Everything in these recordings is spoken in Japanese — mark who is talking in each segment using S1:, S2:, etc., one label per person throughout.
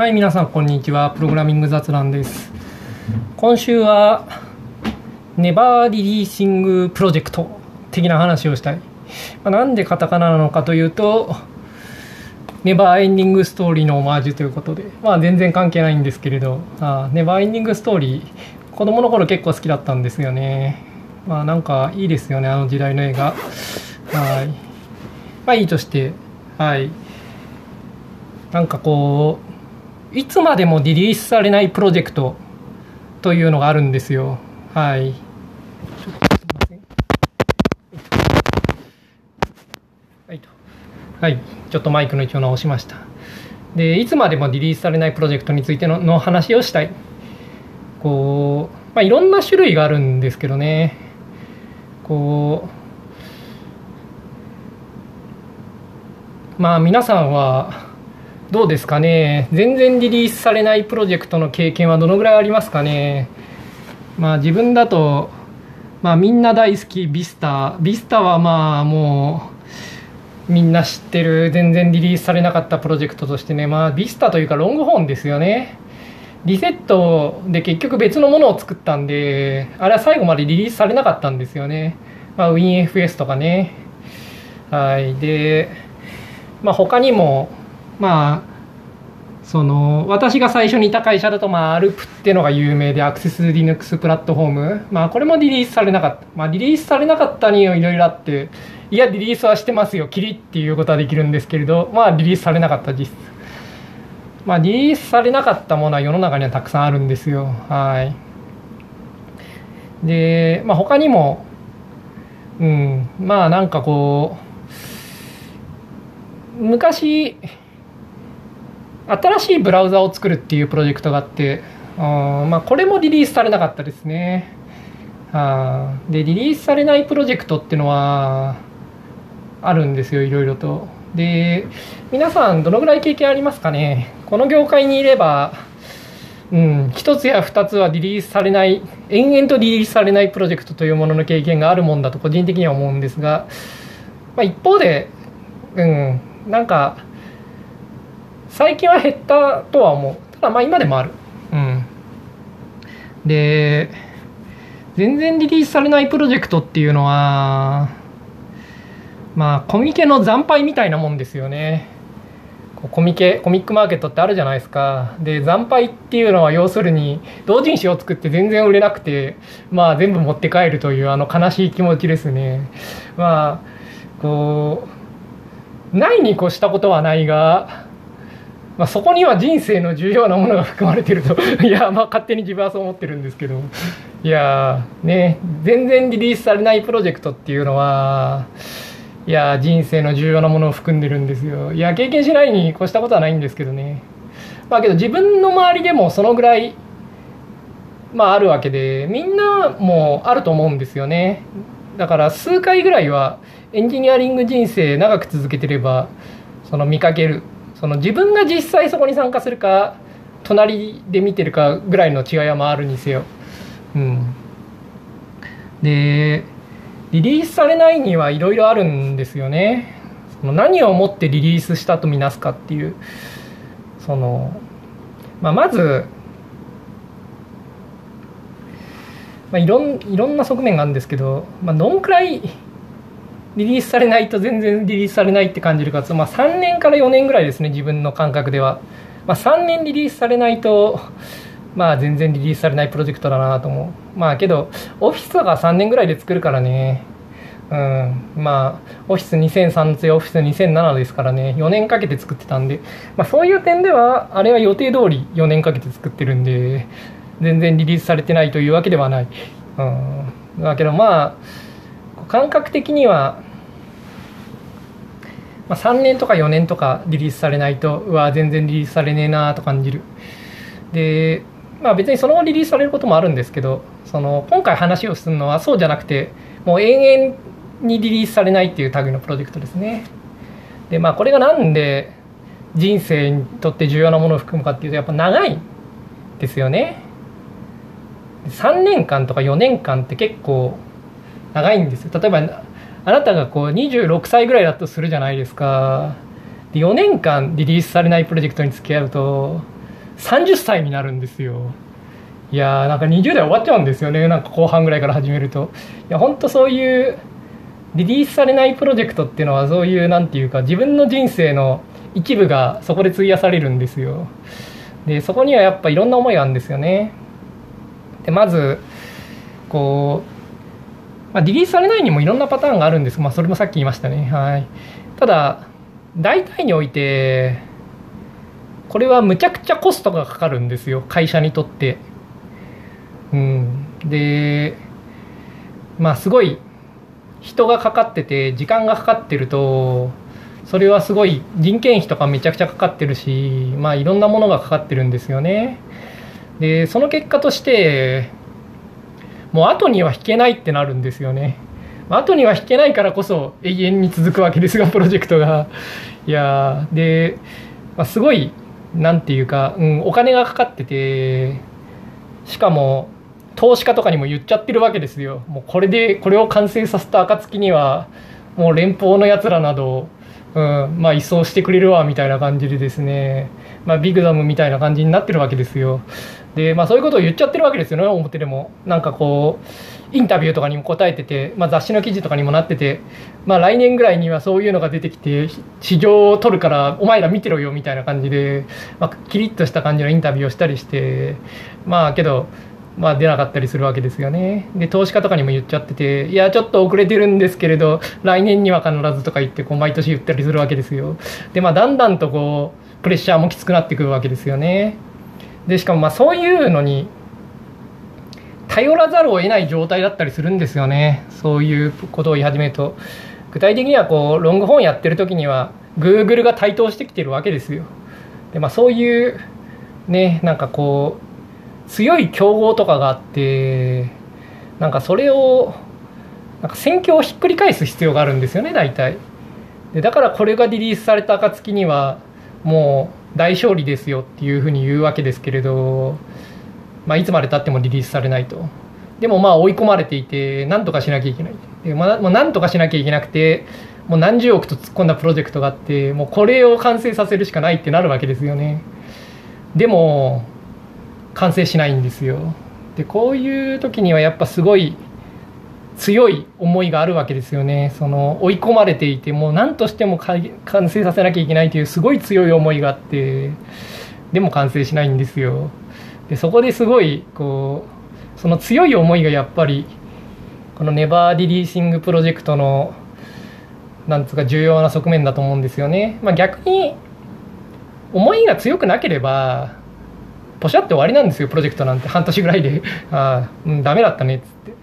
S1: はい、皆さん、こんにちは。プログラミング雑談です。今週は、ネバーリリーシングプロジェクト的な話をしたい。まあ、なんでカタカナなのかというと、ネバーエンディングストーリーのオマージュということで、まあ全然関係ないんですけれど、あネバーエンディングストーリー、子供の頃結構好きだったんですよね。まあなんかいいですよね、あの時代の映画。はい。まあいいとして、はい。なんかこう、いつまでもリリースされないプロジェクトというのがあるんですよ。はい。ちょっとすいません。はい。はい。ちょっとマイクの位置を直しました。で、いつまでもリリースされないプロジェクトについてのの話をしたい。こう、まあ、いろんな種類があるんですけどね。こう、まあ皆さんはどうですかね？全然リリースされないプロジェクトの経験はどのぐらいありますかね？まあ自分だと、まあみんな大好きビスタビスタはまあもうみんな知ってる全然リリースされなかったプロジェクトとしてね。まあビスタというかロングホーンですよね。リセットで結局別のものを作ったんであれは最後までリリースされなかったんですよね。まあ WinFS とかね。はい。でまあ他にもまあその私が最初にいた会社だと、まあ、ARP っていうのが有名でアクセス Linux プラットフォーム、まあ、これもリリースされなかった、まあ、リリースされなかったにいろいろあっていやリリースはしてますよ。キリっていうことはできるんですけれどまあリリースされなかった実質。まあリリースされなかったものは世の中にはたくさんあるんですよ。はい。で、まあ、他にもうん。まあなんかこう昔新しいブラウザを作るっていうプロジェクトがあってあまあこれもリリースされなかったですね。あでリリースされないプロジェクトっていうのはあるんですよいろいろと。で皆さんどのぐらい経験ありますかね？この業界にいればうん、一つや二つはリリースされない延々とリリースされないプロジェクトというものの経験があるもんだと個人的には思うんですが、まあ、一方で、うん、なんか最近は減ったとは思う。ただまあ今でもある。うん。で全然リリースされないプロジェクトっていうのはまあコミケの惨敗みたいなもんですよね。コミケコミックマーケットってあるじゃないですか。で惨敗っていうのは要するに同人誌を作って全然売れなくてまあ全部持って帰るというあの悲しい気持ちですね。まあこうないに越したことはないがまあ、そこには人生の重要なものが含まれてると。いやまあ勝手に自分はそう思ってるんですけど。いやね全然リリースされないプロジェクトっていうのはいや人生の重要なものを含んでるんですよ。いや経験しないに越したことはないんですけどね。まあけど自分の周りでもそのぐらいまああるわけでみんなもあると思うんですよね。だから数回ぐらいはエンジニアリング人生長く続けてればその見かけるその自分が実際そこに参加するか隣で見てるかぐらいの違いはまああるにせよ、うん、でリリースされないにはいろいろあるんですよね。その何をもってリリースしたとみなすかっていう。その、まあ、まず、まあ、いろんいろんな側面があるんですけど、まあ、どんくらいリリースされないと全然リリースされないって感じるかまあ、3年から4年ぐらいですね自分の感覚では、まあ、3年リリースされないとまあ全然リリースされないプロジェクトだなと思う。まあけどオフィスとか3年ぐらいで作るからね。うんまあオフィス2003の次オフィス2007ですからね。4年かけて作ってたんで、まあ、そういう点ではあれは予定通り4年かけて作ってるんで全然リリースされてないというわけではない。うん。だけどまあ感覚的には、まあ、3年とか4年とかリリースされないとうわ全然リリースされねえなと感じる。でまあ別にその後リリースされることもあるんですけどその今回話をするのはそうじゃなくてもう延々にリリースされないっていう類のプロジェクトですね。でまあこれがなんで人生にとって重要なものを含むかっていうとやっぱ長いですよね。3年間とか4年間って結構長いんですよ。例えばあなたがこう26歳ぐらいだとするじゃないですか。で4年間リリースされないプロジェクトに付き合うと30歳になるんですよ。いやーなんか20代終わっちゃうんですよね。なんか後半ぐらいから始めると。いや本当そういうリリースされないプロジェクトっていうのはそういうなんていうか自分の人生の一部がそこで費やされるんですよ。でそこにはやっぱいろんな思いがあるんですよね。でまずこう、まあ、リリースされないにもいろんなパターンがあるんです、まあ、それもさっき言いましたね。はい。ただ大体においてこれはむちゃくちゃコストがかかるんですよ。会社にとって。うん。でまあすごい人がかかってて時間がかかってるとそれはすごい人件費とかめちゃくちゃかかってるしまあいろんなものがかかってるんですよね。でその結果としてもう後には引けないってなるんですよね。後には引けないからこそ永遠に続くわけですが プロジェクトが。いやで、まあ、すごいなんていうか、うん、お金がかかっててしかも投資家とかにも言っちゃってるわけですよ。もうこれでこれを完成させた暁にはもう連邦のやつらなど、うん、まあ移送してくれるわみたいな感じでですね、まあ、ビグダムみたいな感じになってるわけですよ。でまあそういうことを言っちゃってるわけですよね表でもなんかこうインタビューとかにも答えてて、まあ、雑誌の記事とかにもなってて、まあ、来年ぐらいにはそういうのが出てきて市場を取るからお前ら見てろよみたいな感じで、まあ、キリッとした感じのインタビューをしたりしてまあけどまあ、出なかったりするわけですよね。で投資家とかにも言っちゃってていやちょっと遅れてるんですけれど来年には必ずとか言ってこう毎年言ったりするわけですよ。でまあだんだんとこうプレッシャーもきつくなってくるわけですよね。でしかもまあそういうのに頼らざるを得ない状態だったりするんですよね。そういうことを言い始めると。具体的にはこうロング本やってる時には Google が台頭してきてるわけですよ。でまあそういうねなんかこう強い競合とかがあってなんかそれをなんか戦況をひっくり返す必要があるんですよね大体。でだからこれがリリースされた暁にはもう大勝利ですよっていうふうに言うわけですけれど、まあ、いつまでたってもリリースされないと。でもまあ追い込まれていて何とかしなきゃいけない。で、まあ、何とかしなきゃいけなくてもう何十億と突っ込んだプロジェクトがあってもうこれを完成させるしかないってなるわけですよね。でも完成しないんですよ。でこういう時にはやっぱすごい強い思いがあるわけですよね。その追い込まれていてもう何としても完成させなきゃいけないというすごい強い思いがあってでも完成しないんですよ。でそこですごいこうその強い思いがやっぱりこのネバーリリーシングプロジェクトのなんつうか重要な側面だと思うんですよね、まあ、逆に思いが強くなければポシャって終わりなんですよプロジェクトなんて。半年ぐらいで。ああ、うん、ダメだったねっつって。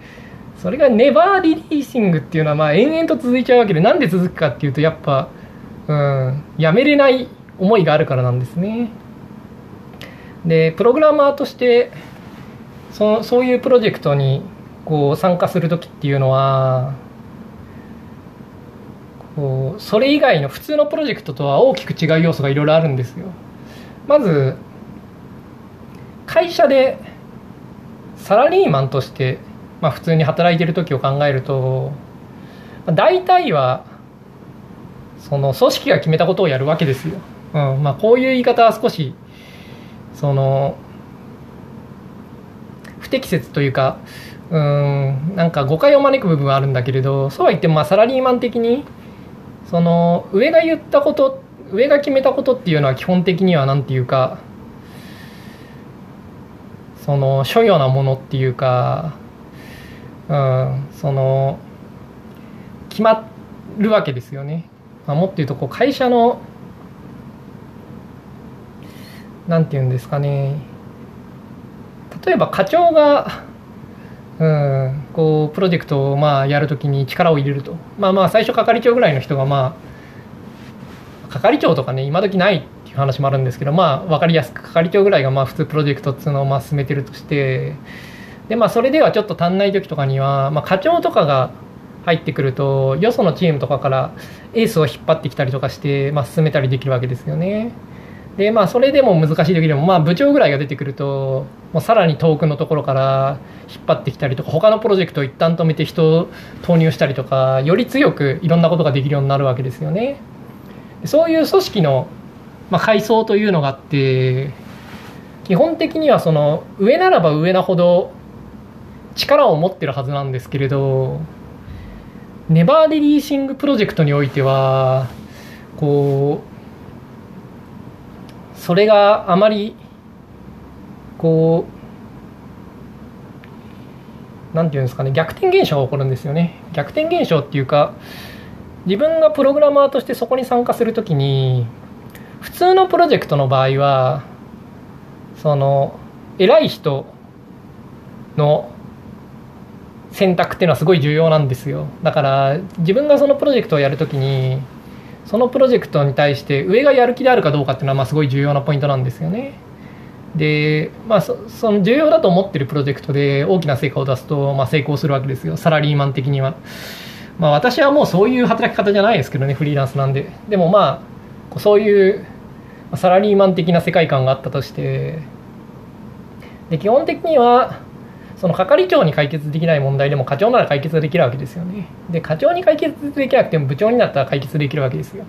S1: それがネバーリリーシングっていうのはまあ延々と続いちゃうわけでなんで続くかっていうとやっぱ、うん、やめれない思いがあるからなんですね。でプログラマーとしてそそういうプロジェクトにこう参加する時っていうのはこうそれ以外の普通のプロジェクトとは大きく違う要素がいろいろあるんですよ。まず会社でサラリーマンとしてまあ、普通に働いてる時を考えると、まあ、大体はその組織が決めたことをやるわけですよ。うんまあ、こういう言い方は少しその不適切というかうんなんか誤解を招く部分はあるんだけれどそうは言ってもまあサラリーマン的にその上が言ったこと上が決めたことっていうのは基本的には何て言うかその所要なものっていうかうん、その決まるわけですよね。まあ、もっと言うとこう会社のなんて言うんですかね例えば課長が、うん、こうプロジェクトをまあやるときに力を入れるとまあまあ最初係長ぐらいの人がまあ係長とかね今時ないっていう話もあるんですけどまあ分かりやすく係長ぐらいがまあ普通プロジェクトっていうのをまあ進めてるとしてでまあそれではちょっと足んない時とかには、まあ、課長とかが入ってくるとよそのチームとかからエースを引っ張ってきたりとかして、まあ、進めたりできるわけですよね。でまあそれでも難しい時でもまあ部長ぐらいが出てくるともうさらに遠くのところから引っ張ってきたりとか他のプロジェクトを一旦止めて人を投入したりとかより強くいろんなことができるようになるわけですよね。そういう組織の、まあ、階層というのがあって基本的にはその上ならば上なほど力を持ってるはずなんですけれどネバーリリーシングプロジェクトにおいてはこうそれがあまりこうなんていうんですかね逆転現象が起こるんですよね。逆転現象っていうか自分がプログラマーとしてそこに参加するときに普通のプロジェクトの場合はその偉い人の選択っていうのはすごい重要なんですよ。だから自分がそのプロジェクトをやるときにそのプロジェクトに対して上がやる気であるかどうかっていうのはまあすごい重要なポイントなんですよね。でまあその重要だと思ってるプロジェクトで大きな成果を出すと、まあ、成功するわけですよ。サラリーマン的には。まあ私はもうそういう働き方じゃないですけどねフリーランスなんで。でもまあそういうサラリーマン的な世界観があったとしてで基本的にはその係長に解決できない問題でも課長なら解決できるわけですよね。で課長に解決できなくても部長になったら解決できるわけですよ。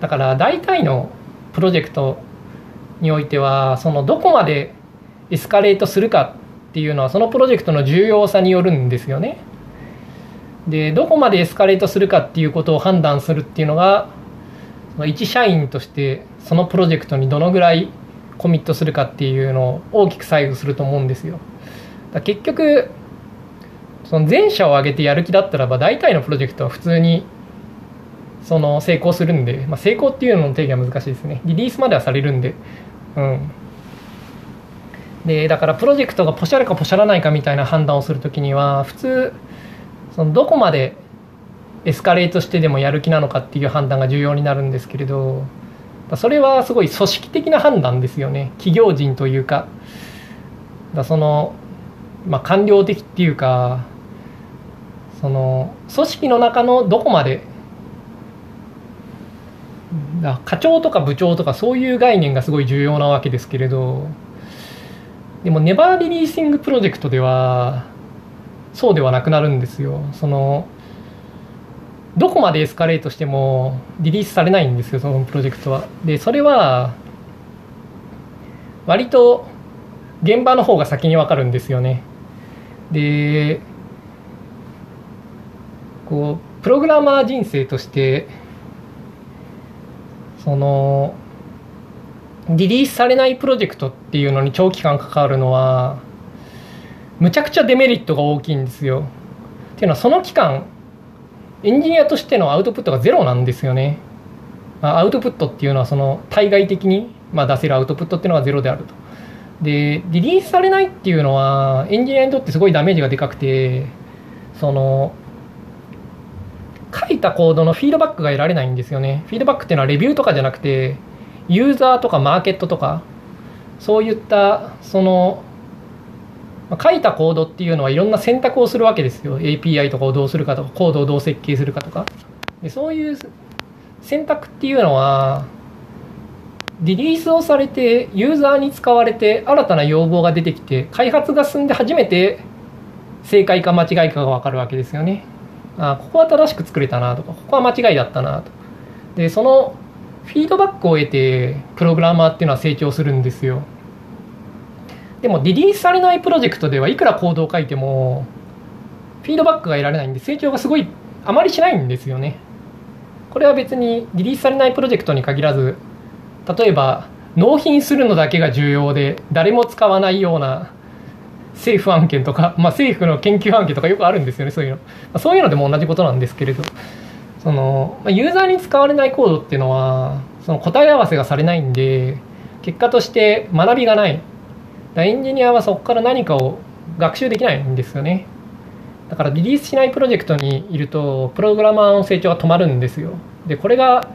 S1: だから大体のプロジェクトにおいてはそのどこまでエスカレートするかっていうのはそのプロジェクトの重要さによるんですよね。でどこまでエスカレートするかっていうことを判断するっていうのがその一社員としてそのプロジェクトにどのぐらいコミットするかっていうのを大きく左右すると思うんですよ。だ結局その全社を挙げてやる気だったらば大体のプロジェクトは普通にその成功するんで、まあ、成功っていうのの定義は難しいですね。リリースまではされるんで。うん。でだからプロジェクトがポシャるかポシャらないかみたいな判断をするときには普通そのどこまでエスカレートしてでもやる気なのかっていう判断が重要になるんですけれどそれはすごい組織的な判断ですよね。企業人というか。だその、まあ、官僚的っていうかその組織の中のどこまで課長とか部長とかそういう概念がすごい重要なわけですけれどでもネバーリリーシングプロジェクトではそうではなくなるんですよ。そのどこまでエスカレートしてもリリースされないんですよそのプロジェクトは。でそれは割と現場の方が先に分かるんですよね。でこうプログラマー人生としてそのリリースされないプロジェクトっていうのに長期間関わるのはむちゃくちゃデメリットが大きいんですよ。っていうのはその期間エンジニアとしてのアウトプットがゼロなんですよね。アウトプットっていうのはその対外的にま出せるアウトプットっていうのがゼロであると。でリリースされないっていうのはエンジニアにとってすごいダメージがでかくてその書いたコードのフィードバックが得られないんですよね。フィードバックっていうのはレビューとかじゃなくてユーザーとかマーケットとかそういったその書いたコードっていうのはいろんな選択をするわけですよ API とかをどうするかとかコードをどう設計するかとかでそういう選択っていうのはリリースをされてユーザーに使われて新たな要望が出てきて開発が進んで初めて正解か間違いかが分かるわけですよね。あここは正しく作れたなとかここは間違いだったなと。でそのフィードバックを得てプログラマーっていうのは成長するんですよ。でもリリースされないプロジェクトではいくらコードを書いてもフィードバックが得られないんで成長がすごいあまりしないんですよね。これは別にリリースされないプロジェクトに限らず例えば納品するのだけが重要で誰も使わないような政府案件とか、まあ、政府の研究案件とかよくあるんですよねそういうの、まあ、そういうのでも同じことなんですけれど。その、ま、ユーザーに使われないコードっていうのはその答え合わせがされないんで結果として学びがない。エンジニアはそこから何かを学習できないんですよね。だからリリースしないプロジェクトにいるとプログラマーの成長が止まるんですよ。でこれが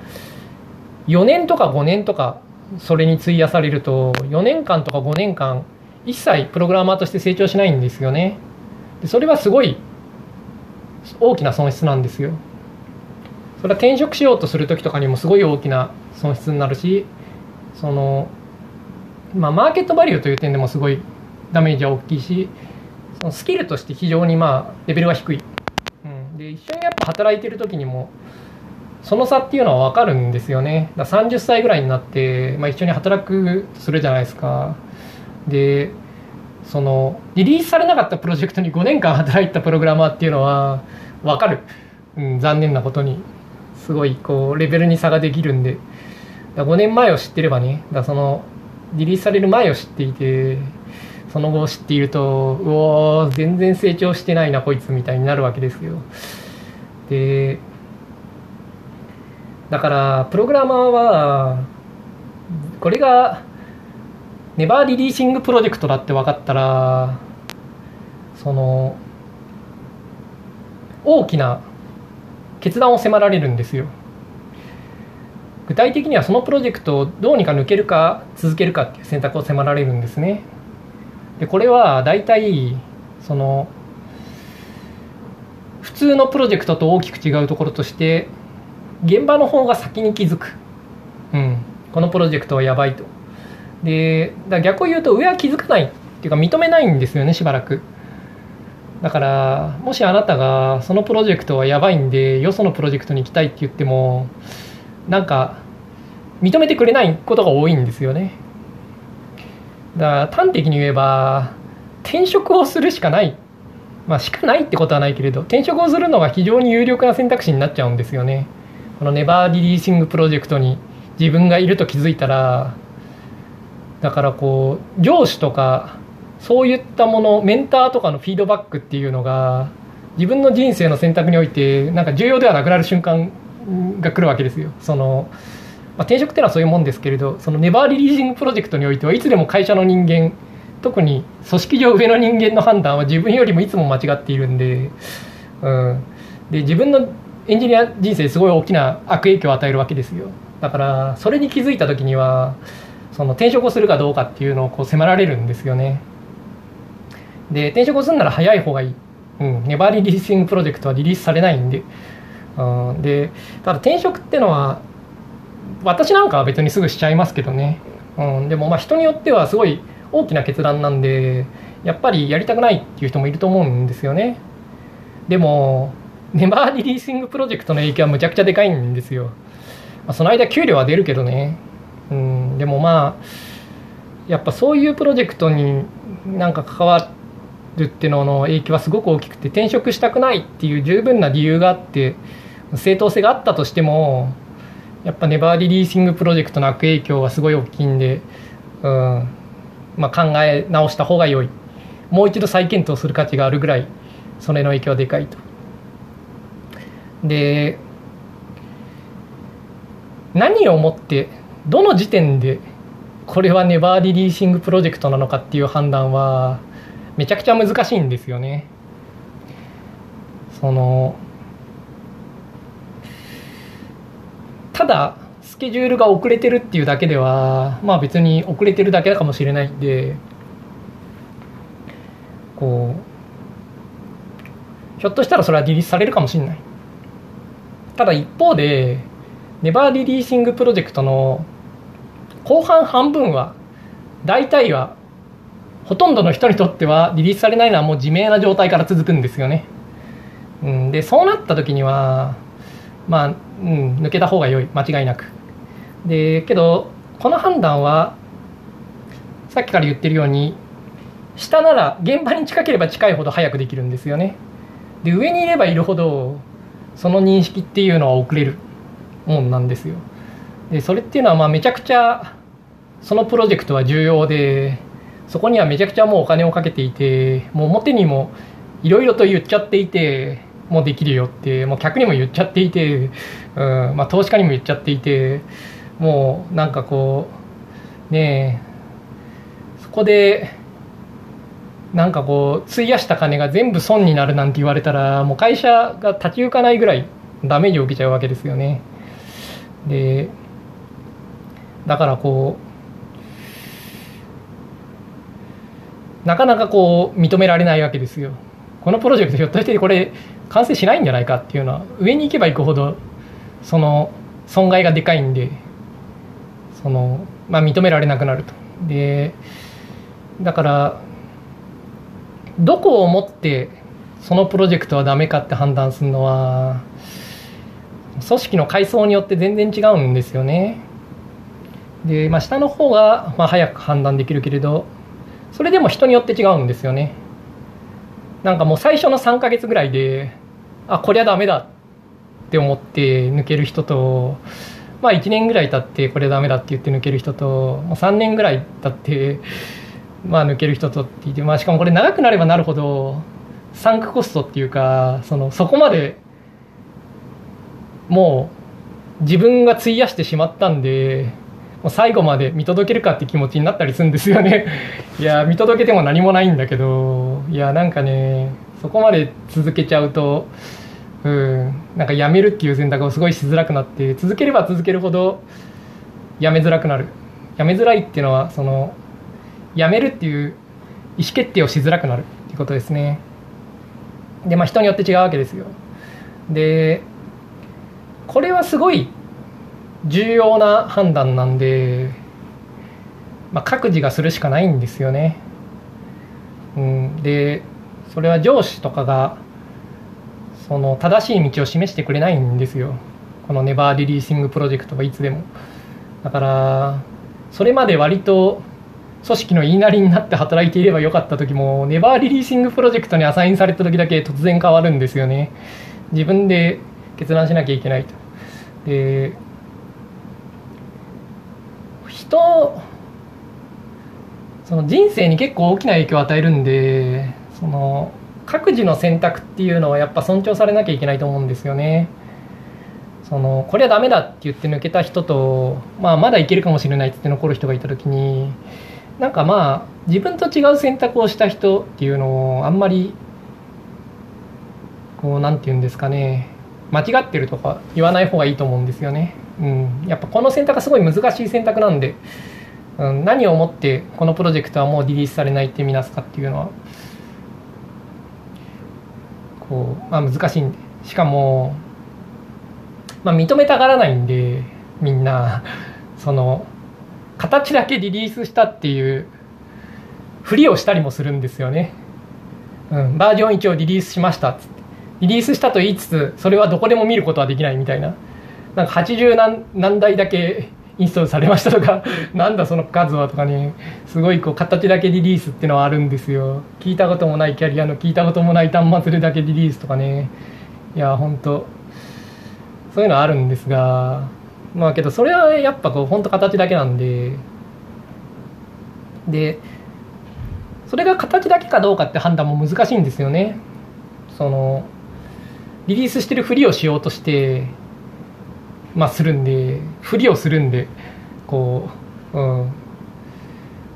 S1: 4年とか5年とかそれに費やされると4年間とか5年間一切プログラマーとして成長しないんですよね。でそれはすごい大きな損失なんですよ。それは転職しようとする時とかにもすごい大きな損失になるしそのまあ、マーケットバリューという点でもすごいダメージは大きいしそのスキルとして非常にまあレベルが低い、うん、で一緒にやっぱ働いてる時にもその差っていうのは分かるんですよね。だ30歳ぐらいになって、まあ、一緒に働くするじゃないですか。でそのリリースされなかったプロジェクトに5年間働いたプログラマーっていうのは分かる、うん、残念なことに。すごいこうレベルに差ができるんで。5年前を知ってればねだそのリリースされる前を知っていてその後を知っているとうお全然成長してないなこいつみたいになるわけですよ。でだからプログラマーはこれがネバーリリーシングプロジェクトだって分かったらその大きな決断を迫られるんですよ。具体的にはそのプロジェクトをどうにか抜けるか続けるかっていう選択を迫られるんですね。でこれは大体その普通のプロジェクトと大きく違うところとして現場の方が先に気づく、うん、このプロジェクトはやばいと。でだ逆を言うと上は気づかないっていうか認めないんですよねしばらく。だからもしあなたがそのプロジェクトはやばいんでよそのプロジェクトに行きたいって言ってもなんか認めてくれないことが多いんですよね。だから端的に言えば転職をするしかない。まあしかないってことはないけれど転職をするのが非常に有力な選択肢になっちゃうんですよね。この Never Releasing Project に自分がいると気づいたらだからこう上司とかそういったものメンターとかのフィードバックっていうのが自分の人生の選択においてなんか重要ではなくなる瞬間が来るわけですよ。その、まあ、転職っていうのはそういうもんですけれどその Never Releasing Project においてはいつでも会社の人間特に組織上上の人間の判断は自分よりもいつも間違っているんで,、うん、で自分のエンジニア人生すごい大きな悪影響を与えるわけですよ。だからそれに気づいた時にはその転職をするかどうかっていうのをこう迫られるんですよね。で転職をするなら早い方がいい、うん、ネバーリリーシングプロジェクトはリリースされないんで、うん、でただ転職ってのは私なんかは別にすぐしちゃいますけどね、うん、でもまあ人によってはすごい大きな決断なんでやっぱりやりたくないっていう人もいると思うんですよね。でもネバーリリーシングプロジェクトの影響はむちゃくちゃでかいんですよ、まあ、その間給料は出るけどね、うん、でもまあやっぱそういうプロジェクトになんか関わるっていうのの影響はすごく大きくて転職したくないっていう十分な理由があって正当性があったとしてもやっぱ never releasing project の悪影響はすごい大きいんで、うんまあ、考え直した方が良い。もう一度再検討する価値があるぐらいそれの影響はでかいと。で何をもってどの時点でこれは never releasing project なのかっていう判断はめちゃくちゃ難しいんですよね。そのただスケジュールが遅れてるっていうだけではまあ別に遅れてるだけかもしれないんでこうひょっとしたらそれはリリースされるかもしれないただ一方でネバーリリーシングプロジェクトの後半半分は大体はほとんどの人にとってはリリースされないのはもう自明な状態から続くんですよね。うん、でそうなった時にはまあ、うん、抜けた方が良い間違いなく。でけどこの判断はさっきから言ってるように下なら現場に近ければ近いほど早くできるんですよね。で上にいればいるほどその認識っていうのは遅れるもんなんですよ。でそれっていうのはまあめちゃくちゃそのプロジェクトは重要でそこにはめちゃくちゃもうお金をかけていてもう表にもいろいろと言っちゃっていてもうできるよってもう客にも言っちゃっていて、うんまあ、投資家にも言っちゃっていてもうなんかこうねえそこでなんかこう費やした金が全部損になるなんて言われたらもう会社が立ち行かないぐらいダメージを受けちゃうわけですよね。でだからこうなかなかこう認められないわけですよこのプロジェクトひょっとしてこれ完成しないんじゃないかっていうのは上に行けば行くほどその損害がでかいんでその、まあ、認められなくなるとでだからどこをもってそのプロジェクトはダメかって判断するのは組織の階層によって全然違うんですよね。で、まあ、下の方がまあ早く判断できるけれどそれでも人によって違うんですよねなんかもう最初の3ヶ月ぐらいであこりゃダメだって思って抜ける人とまあ1年ぐらい経ってこれダメだって言って抜ける人ともう3年ぐらい経ってまあ抜ける人とって言って、まあ、しかもこれ長くなればなるほどサンクコストっていうかそのそこまでもう自分が費やしてしまったんでもう最後まで見届けるかって気持ちになったりするんですよね。いや見届けても何もないんだけどいやなんかねそこまで続けちゃうとうんなんかやめるっていう選択をすごいしづらくなって続ければ続けるほどやめづらくなる。やめづらいっていうのはそのやめるっていう意思決定をしづらくなるっていうことですね。でまあ人によって違うわけですよ。でこれはすごい重要な判断なんで、まあ、各自がするしかないんですよね。うん、でそれは上司とかがその正しい道を示してくれないんですよ。このネバーリリーシングプロジェクトはいつでも。だからそれまで割と組織の言いなりになって働いていればよかった時もネバーリリーシングプロジェクトにアサインされた時だけ突然変わるんですよね自分で決断しなきゃいけないとで人その人生に結構大きな影響を与えるんでその各自の選択っていうのはやっぱ尊重されなきゃいけないと思うんですよね。そのこれはダメだって言って抜けた人と、まあ、まだいけるかもしれないって残る人がいた時になんかまあ自分と違う選択をした人っていうのをあんまりこう何て言うんですかね。間違ってるとか言わない方がいいと思うんですよね。うん、やっぱこの選択はすごい難しい選択なんで、うん、何をもってこのプロジェクトはもうリリースされないって見なすかっていうのはこう、まあ、難しいんで。しかも、まあ、認めたがらないんでみんな。その形だけリリースしたっていうふりをしたりもするんですよね。うん、バージョン1をリリースしましたっって。リリースしたと言いつつそれはどこでも見ることはできないみたいな。なんか80何何台だけインストールされましたとか なんだその数はとかねすごいこう形だけリリースっていうのはあるんですよ。聞いたこともないキャリアの聞いたこともない端末でだけリリースとかね。いや本当そういうのはあるんですがまあけどそれはやっぱこう本当形だけなんで。でそれが形だけかどうかって判断も難しいんですよね。そのリリースしてるふりをしようとしてまあ、するんでふりをするんでこう、うん、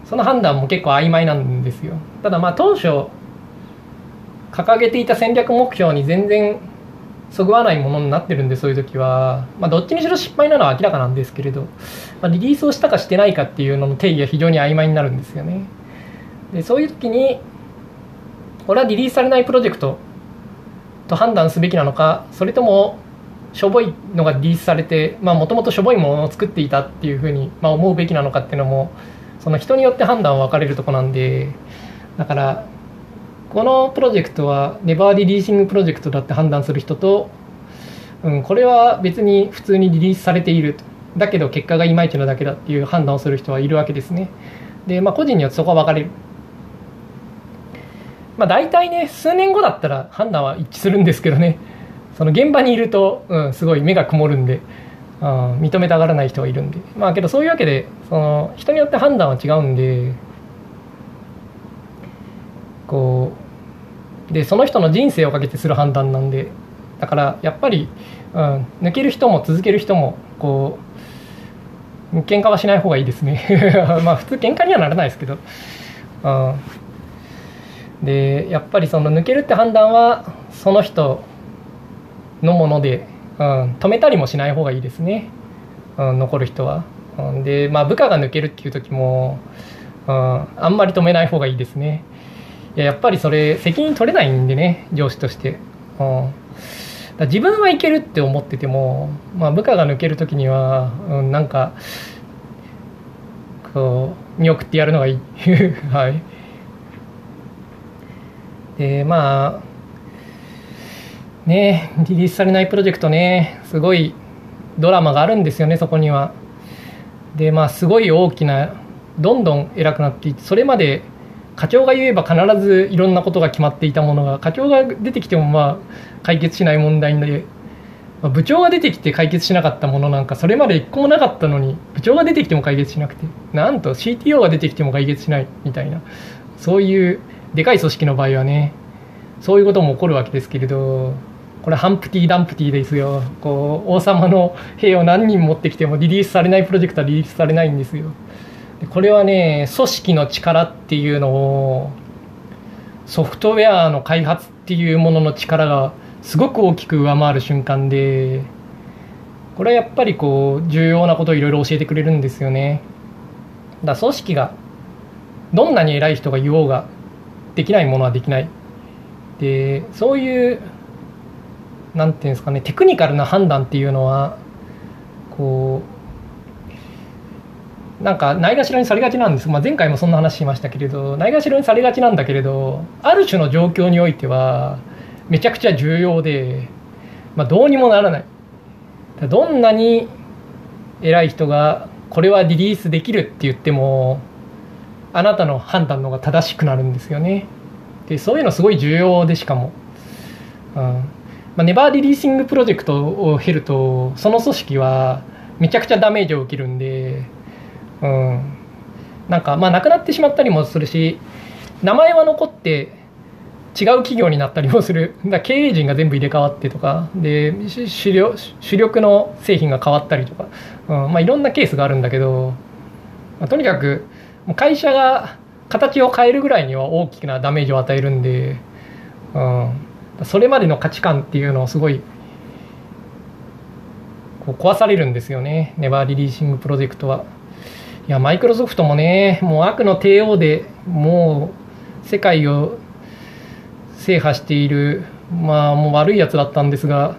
S1: その判断も結構曖昧なんですよ。ただまあ当初掲げていた戦略目標に全然そぐわないものになってるんでそういう時は、まあ、どっちにしろ失敗なのは明らかなんですけれど、まあ、リリースをしたかしてないかっていうのの定義は非常に曖昧になるんですよね。でそういう時にこれはリリースされないプロジェクトと判断すべきなのかそれともしょぼいのがリリースされてもともとしょぼいものを作っていたっていうふうに、まあ、思うべきなのかっていうのもその人によって判断は分かれるとこなんでだからこのプロジェクトはネバーリリーシングプロジェクトだって判断する人と、うん、これは別に普通にリリースされている。だけど結果がいまいちなだけだっていう判断をする人はいるわけですね。で、まあ、個人によってそこは分かれる。まあ大体ね数年後だったら判断は一致するんですけどね。その現場にいると、うん、すごい目が曇るんで、うん、認めたがらない人がいるんで。まあけどそういうわけでその人によって判断は違うんでこうでその人の人生をかけてする判断なんでだからやっぱり、うん、抜ける人も続ける人もこう喧嘩はしない方がいいですね まあ普通喧嘩にはならないですけど、うん、でやっぱりその抜けるって判断はその人のもので、うん、止めたりもしない方がいいですね、うん、残る人は。うん、で、まあ、部下が抜けるっていう時も、うん、あんまり止めない方がいいですね。ややっぱりそれ責任取れないんでね上司として。うん。だ自分はいけるって思ってても、まあ、部下が抜ける時には、うん、なんかこう見送ってやるのがいい。はい。でまあねリリースされないプロジェクトねすごいドラマがあるんですよねそこには。でまあすごい大きなどんどん偉くなっていってそれまで課長が言えば必ずいろんなことが決まっていたものが課長が出てきてもまあ解決しない問題で、まあ部長が出てきて解決しなかったものなんかそれまで一個もなかったのに部長が出てきても解決しなくてなんと CTO が出てきても解決しないみたいなそういうでかい組織の場合はねそういうことも起こるわけですけれどこれハンプティ・ダンプティですよ。こう王様の兵を何人持ってきてもリリースされないプロジェクトはリリースされないんですよ。これはね組織の力っていうのをソフトウェアの開発っていうものの力がすごく大きく上回る瞬間でこれはやっぱりこう重要なことをいろいろ教えてくれるんですよね。だ組織がどんなに偉い人が言おうができないものはできない。でそういうなんていうんですかねテクニカルな判断っていうのはこうなんかないがしろにされがちなんです、まあ、前回もそんな話しましたけれどないがしろにされがちなんだけれどある種の状況においてはめちゃくちゃ重要で、まあ、どうにもならない。どんなに偉い人がこれはリリースできるって言ってもあなたの判断の方が正しくなるんですよね。でそういうのすごい重要でしかも、うん。まあ、ネバーリリーシングプロジェクトを経るとその組織はめちゃくちゃダメージを受けるんで、うん、なんかまあなくなってしまったりもするし名前は残って違う企業になったりもする。だ経営陣が全部入れ替わってとかで主力主力の製品が変わったりとか、うん。まあ、いろんなケースがあるんだけど、まあ、とにかく会社が形を変えるぐらいには大きなダメージを与えるんで、うん、それまでの価値観っていうのをすごいこう壊されるんですよね。ネバーリリーシングプロジェクトは。いやマイクロソフトもねもう悪の帝王でもう世界を制覇しているまあもう悪いやつだったんですが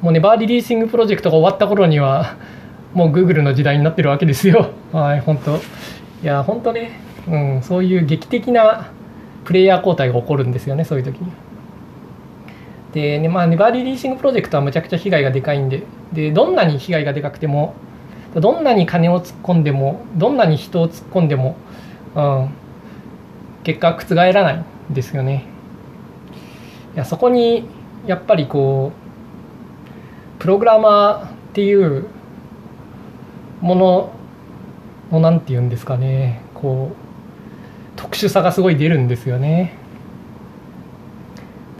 S1: もう never releasing project が終わった頃にはもうグーグルの時代になってるわけですよはい本当いや本当ねうん、そういう劇的なプレイヤー交代が起こるんですよねそういう時に。で、ねまあ、 never releasing project はむちゃくちゃ被害がでかいんででどんなに被害がでかくてもどんなに金を突っ込んでもどんなに人を突っ込んでも、うん、結果覆らないんですよね。いやそこにやっぱりこうプログラマーっていうものの何て言うんですかねこう特殊さがすごい出るんですよね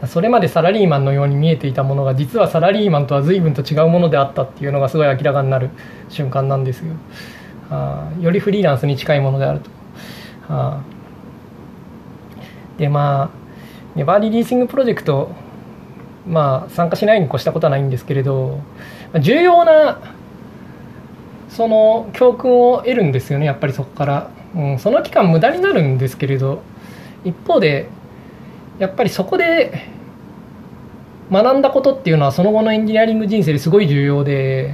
S1: それまでサラリーマンのように見えていたものが実はサラリーマンとは随分と違うものであったっていうのがすごい明らかになる瞬間なんですよ。あよりフリーランスに近いものであると。あでまあネバーリリーシングプロジェクトまあ参加しないに越したことはないんですけれど重要なその教訓を得るんですよねやっぱりそこから。うん、その期間無駄になるんですけれど一方でやっぱりそこで学んだことっていうのはその後のエンジニアリング人生ですごい重要で、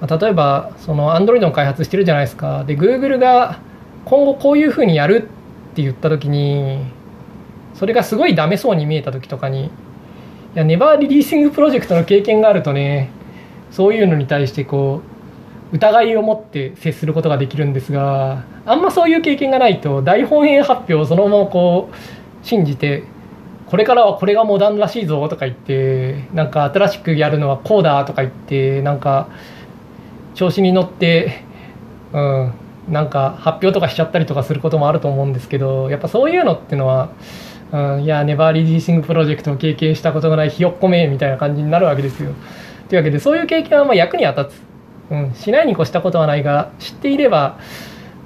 S1: まあ、例えばその Android の開発してるじゃないですか。で Google が今後こういうふうにやるって言った時にそれがすごいダメそうに見えた時とかにいやネバーリリーシングプロジェクトの経験があるとねそういうのに対してこう疑いを持って接することができるんですがあんまそういう経験がないと大本営発表をそのままこう信じてこれからはこれがモダンらしいぞとか言ってなんか新しくやるのはこうだとか言ってなんか調子に乗ってうんなんか発表とかしちゃったりとかすることもあると思うんですけどやっぱそういうのってのは、うん、いやネバーリリーシングプロジェクトを経験したことがないひよっこめみたいな感じになるわけですよ。というわけでそういう経験はま役に立つうん、しないに越したことはないが知っていれば、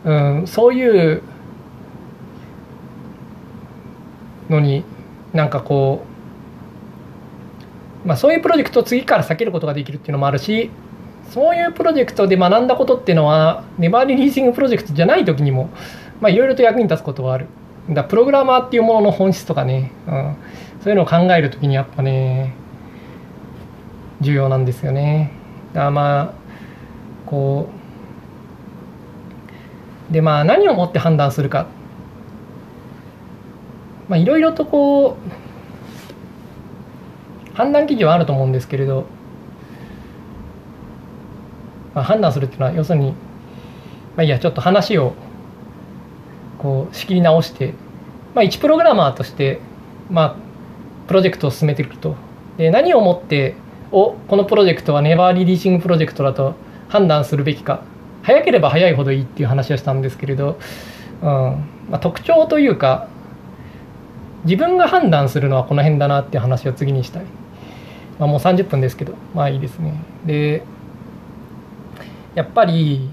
S1: うん、そういうのになんかこう、まあ、そういうプロジェクトを次から避けることができるっていうのもあるしそういうプロジェクトで学んだことっていうのはネバーリリーシングプロジェクトじゃない時にもいろいろと役に立つことはある。だプログラマーっていうものの本質とかね、うん、そういうのを考える時にやっぱね重要なんですよね。だまあこうでまあ何をもって判断するかまあいろいろとこう判断基準はあると思うんですけれど、まあ、判断するっていうのは要するにまあいいやちょっと話をこう仕切り直して、まあ、一プログラマーとして、まあ、プロジェクトを進めていくと。で何をもっておこのプロジェクトは never releasing project だと判断するべきか。早ければ早いほどいいっていう話をしたんですけれど、うん。まあ、特徴というか自分が判断するのはこの辺だなっていう話を次にしたい、まあ、もう30分ですけどまあいいですね。でやっぱり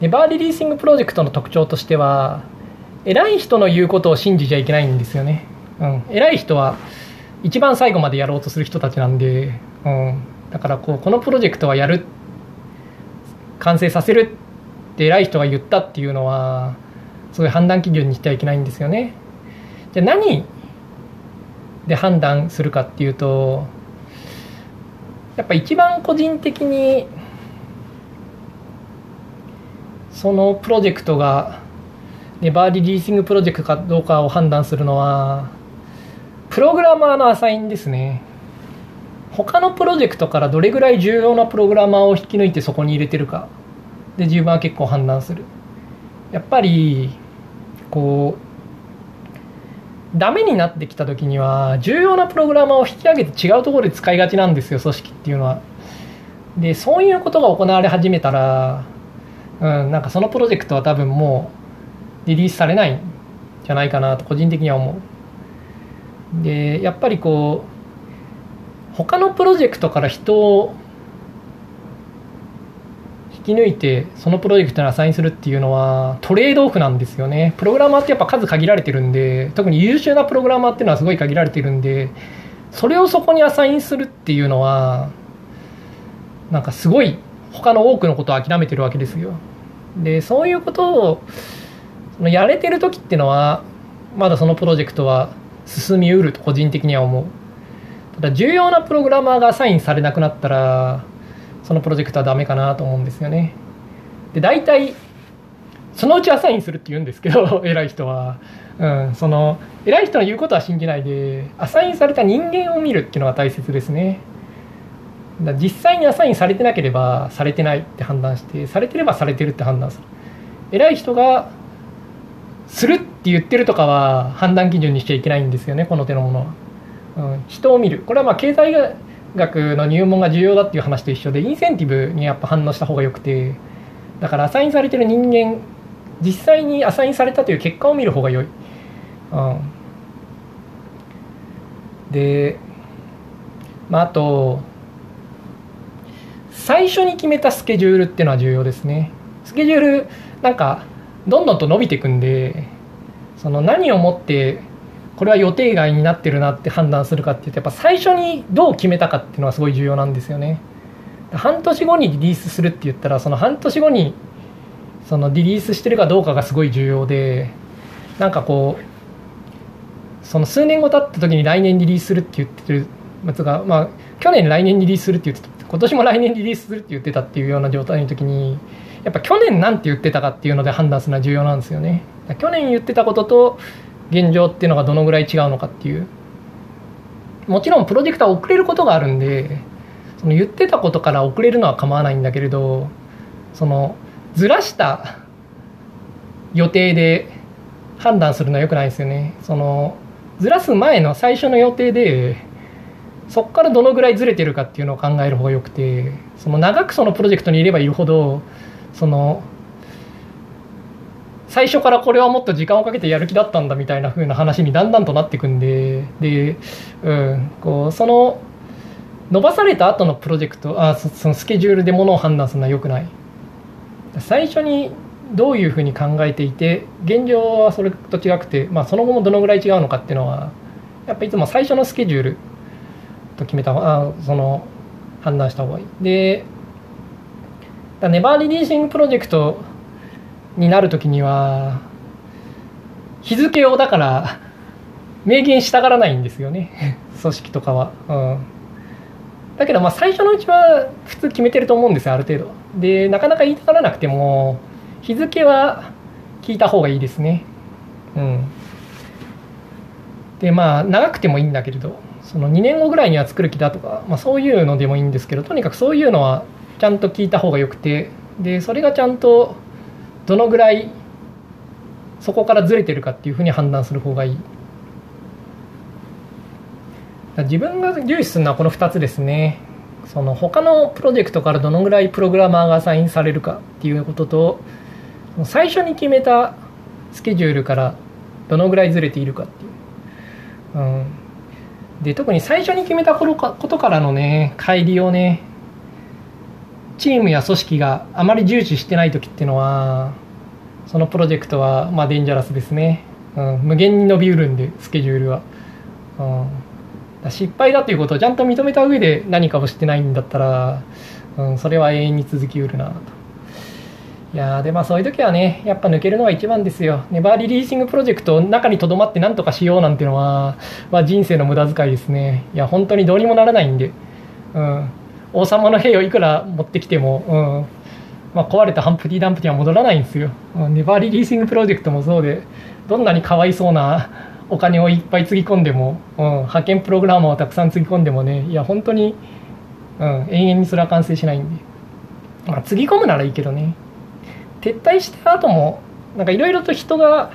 S1: never releasing project の特徴としては偉い人の言うことを信じちゃいけないんですよね、うん、偉い人は一番最後までやろうとする人たちなんで、うん、だからこうこのプロジェクトはやる。完成させるって偉い人が言ったっていうのはすごい判断基準にしてはいけないんですよね。じゃあ何で判断するかっていうとやっぱ一番個人的にそのプロジェクトがネバーリリーシングプロジェクトかどうかを判断するのはプログラマーのアサインですね。他のプロジェクトからどれぐらい重要なプログラマーを引き抜いてそこに入れてるかで自分は結構判断する。やっぱりこうダメになってきた時には重要なプログラマーを引き上げて違うところで使いがちなんですよ組織っていうのはでそういうことが行われ始めたらうん、なんかそのプロジェクトは多分もうリリースされないんじゃないかなと個人的には思う。でやっぱりこう他のプロジェクトから人をき抜いてそのプロジェクトにアサインするっていうのはトレードオフなんですよね。プログラマーってやっぱ数限られてるんで特に優秀なプログラマーっていうのはすごい限られてるんでそれをそこにアサインするっていうのはなんかすごい他の多くのことを諦めてるわけですよ。でそういうことをそのやれてる時っていうのはまだそのプロジェクトは進みうると個人的には思う。ただ重要なプログラマーがアサインされなくなったらそのプロジェクトはダメかなと思うんですよね。で大体そのうちアサインするって言うんですけど 偉い人は、うん、その偉い人の言うことは信じないでアサインされた人間を見るっていうのが大切ですね。だ実際にアサインされてなければされてないって判断してされてればされてるって判断する。偉い人がするって言ってるとかは判断基準にしちゃいけないんですよねこの手のものは、うん、人を見る。これはまあ経済学の入門が重要だっていう話と一緒でインセンティブにやっぱ反応した方がよくてだからアサインされてる人間実際にアサインされたという結果を見る方が良い、うん、でまああと最初に決めたスケジュールっていうのは重要ですね。スケジュールなんかどんどんと伸びていくんでその何をもってこれは予定外になってるなって判断するかっていうとやっぱ最初にどう決めたかっていうのはすごい重要なんですよね。半年後にリリースするって言ったらその半年後にそのリリースしてるかどうかがすごい重要でなんかこうその数年後経った時に来年リリースするって言ってるやつがまあ去年来年リリースするって言ってた今年も来年リリースするって言ってたっていうような状態の時にやっぱ去年なんて言ってたかっていうので判断するのは重要なんですよね。去年言ってたことと現状っていうのがどのぐらい違うのかっていう。もちろんプロジェクトは遅れることがあるんでその言ってたことから遅れるのは構わないんだけれどそのずらした予定で判断するのはよくないですよね。そのずらす前の最初の予定でそこからどのぐらいずれてるかっていうのを考える方がよくてその長くそのプロジェクトにいればいるほどその最初からこれはもっと時間をかけてやる気だったんだみたいな風な話にだんだんとなっていくんでで、うん、こうその伸ばされた後のプロジェクトあそのスケジュールでものを判断するのはよくない。最初にどういうふうに考えていて現状はそれと違くて、まあ、その後もどのぐらい違うのかっていうのはやっぱいつも最初のスケジュールと決めたあその判断した方がいい。でネバーリリーシングプロジェクトになるときには日付をだから明言したがらないんですよね。組織とかは、うん、だけどまあ最初のうちは普通決めてると思うんですよある程度。でなかなか言いたがらなくても日付は聞いた方がいいですね。うん。でまあ長くてもいいんだけれどその2年後ぐらいには作る気だとか、まあ、そういうのでもいいんですけどとにかくそういうのはちゃんと聞いた方がよくてでそれがちゃんとどのぐらいそこからずれてるかっていうふうに判断する方がいい。自分が重視するのはこの2つですね。その他のプロジェクトからどのぐらいプログラマーがアサインされるかっていうことと最初に決めたスケジュールからどのぐらいずれているかっていう、うん、で特に最初に決めたことからのね乖離をねチームや組織があまり重視してない時っていうのはそのプロジェクトはまあデンジャラスですね、うん、無限に伸びうるんでスケジュールは、うん、失敗だということをちゃんと認めた上で何かをしてないんだったら、うん、それは永遠に続きうるなと。いやでまあそういう時はねやっぱ抜けるのが一番ですよ。ネバーリリーシングプロジェクト中にとどまって何とかしようなんていうのは、まあ、人生の無駄遣いですね。いや本当にどうにもならないんで、うん、王様の兵をいくら持ってきても、うんまあ、壊れたハンプティ・ダンプティは戻らないんですよ。うんネバーリリーシングプロジェクトもそうで、どんなにかわいそうなお金をいっぱいつぎ込んでも、うん、派遣プログラマーをたくさんつぎ込んでもね、いや、本当に、うん、永遠にそれは完成しないんで。まあ、つぎ込むならいいけどね。撤退した後も、なんかいろいろと人が、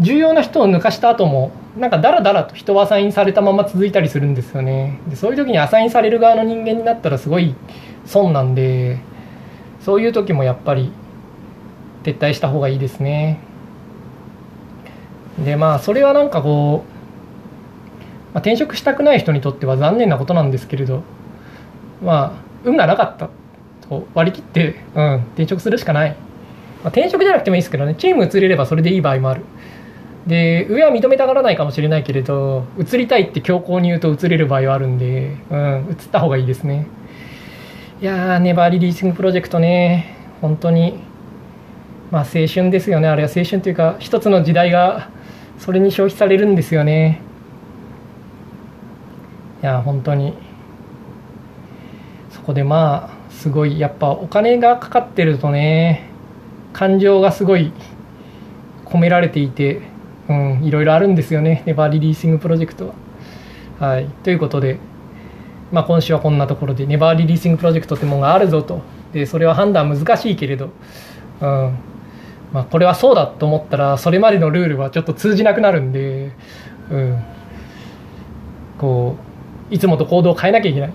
S1: 重要な人を抜かした後も、なんかだらだらと人はアサインされたまま続いたりするんですよね。でそういう時にアサインされる側の人間になったらすごい損なんで、そういう時もやっぱり撤退した方がいいですね。でまあそれはなんかこう、まあ、転職したくない人にとっては残念なことなんですけれどまあ運がなかったと割り切って、うん、転職するしかない、まあ、転職じゃなくてもいいですけどね。チーム移れればそれでいい場合もある。で上は認めたがらないかもしれないけれど移りたいって強硬に言うと移れる場合はあるんで、うん、移った方がいいですねいやー、 never releasing project ね、本当に、まあ青春ですよね、あれは青春というか、一つの時代がそれに消費されるんですよね。いや、本当に。そこでまあ、すごい、やっぱお金がかかってるとね、感情がすごい込められていて、うん、いろいろあるんですよね、 never releasing projectは。はい、ということで、まあ、今週はこんなところでネバーリリーシングプロジェクトってものがあるぞと。でそれは判断難しいけれど、うん。まあ、これはそうだと思ったらそれまでのルールはちょっと通じなくなるんで、うん、こういつもと行動を変えなきゃいけない。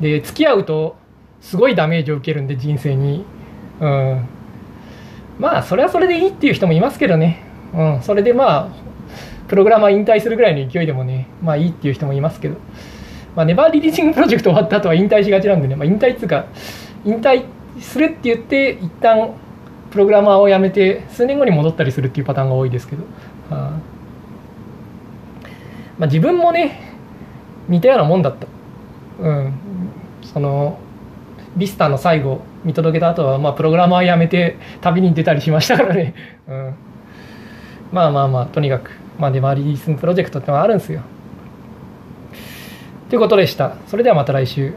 S1: で付き合うとすごいダメージを受けるんで人生に、うん、まあそれはそれでいいっていう人もいますけどね、うん、それでまあプログラマー引退するぐらいの勢いでもねまあいいっていう人もいますけど。まあ、ネバーリリーシングプロジェクト終わった後は引退しがちなんでね、まあ、引退っていうか、引退するって言って、一旦プログラマーを辞めて、数年後に戻ったりするっていうパターンが多いですけど、あまあ、自分もね、似たようなもんだった。うん。その、ビスタの最後見届けた後は、まあ、プログラマー辞めて旅に出たりしましたからね。うん。まあまあまあ、とにかく、まあ、デマリリースプロジェクトってのはあるんですよ。ということでした。それではまた来週。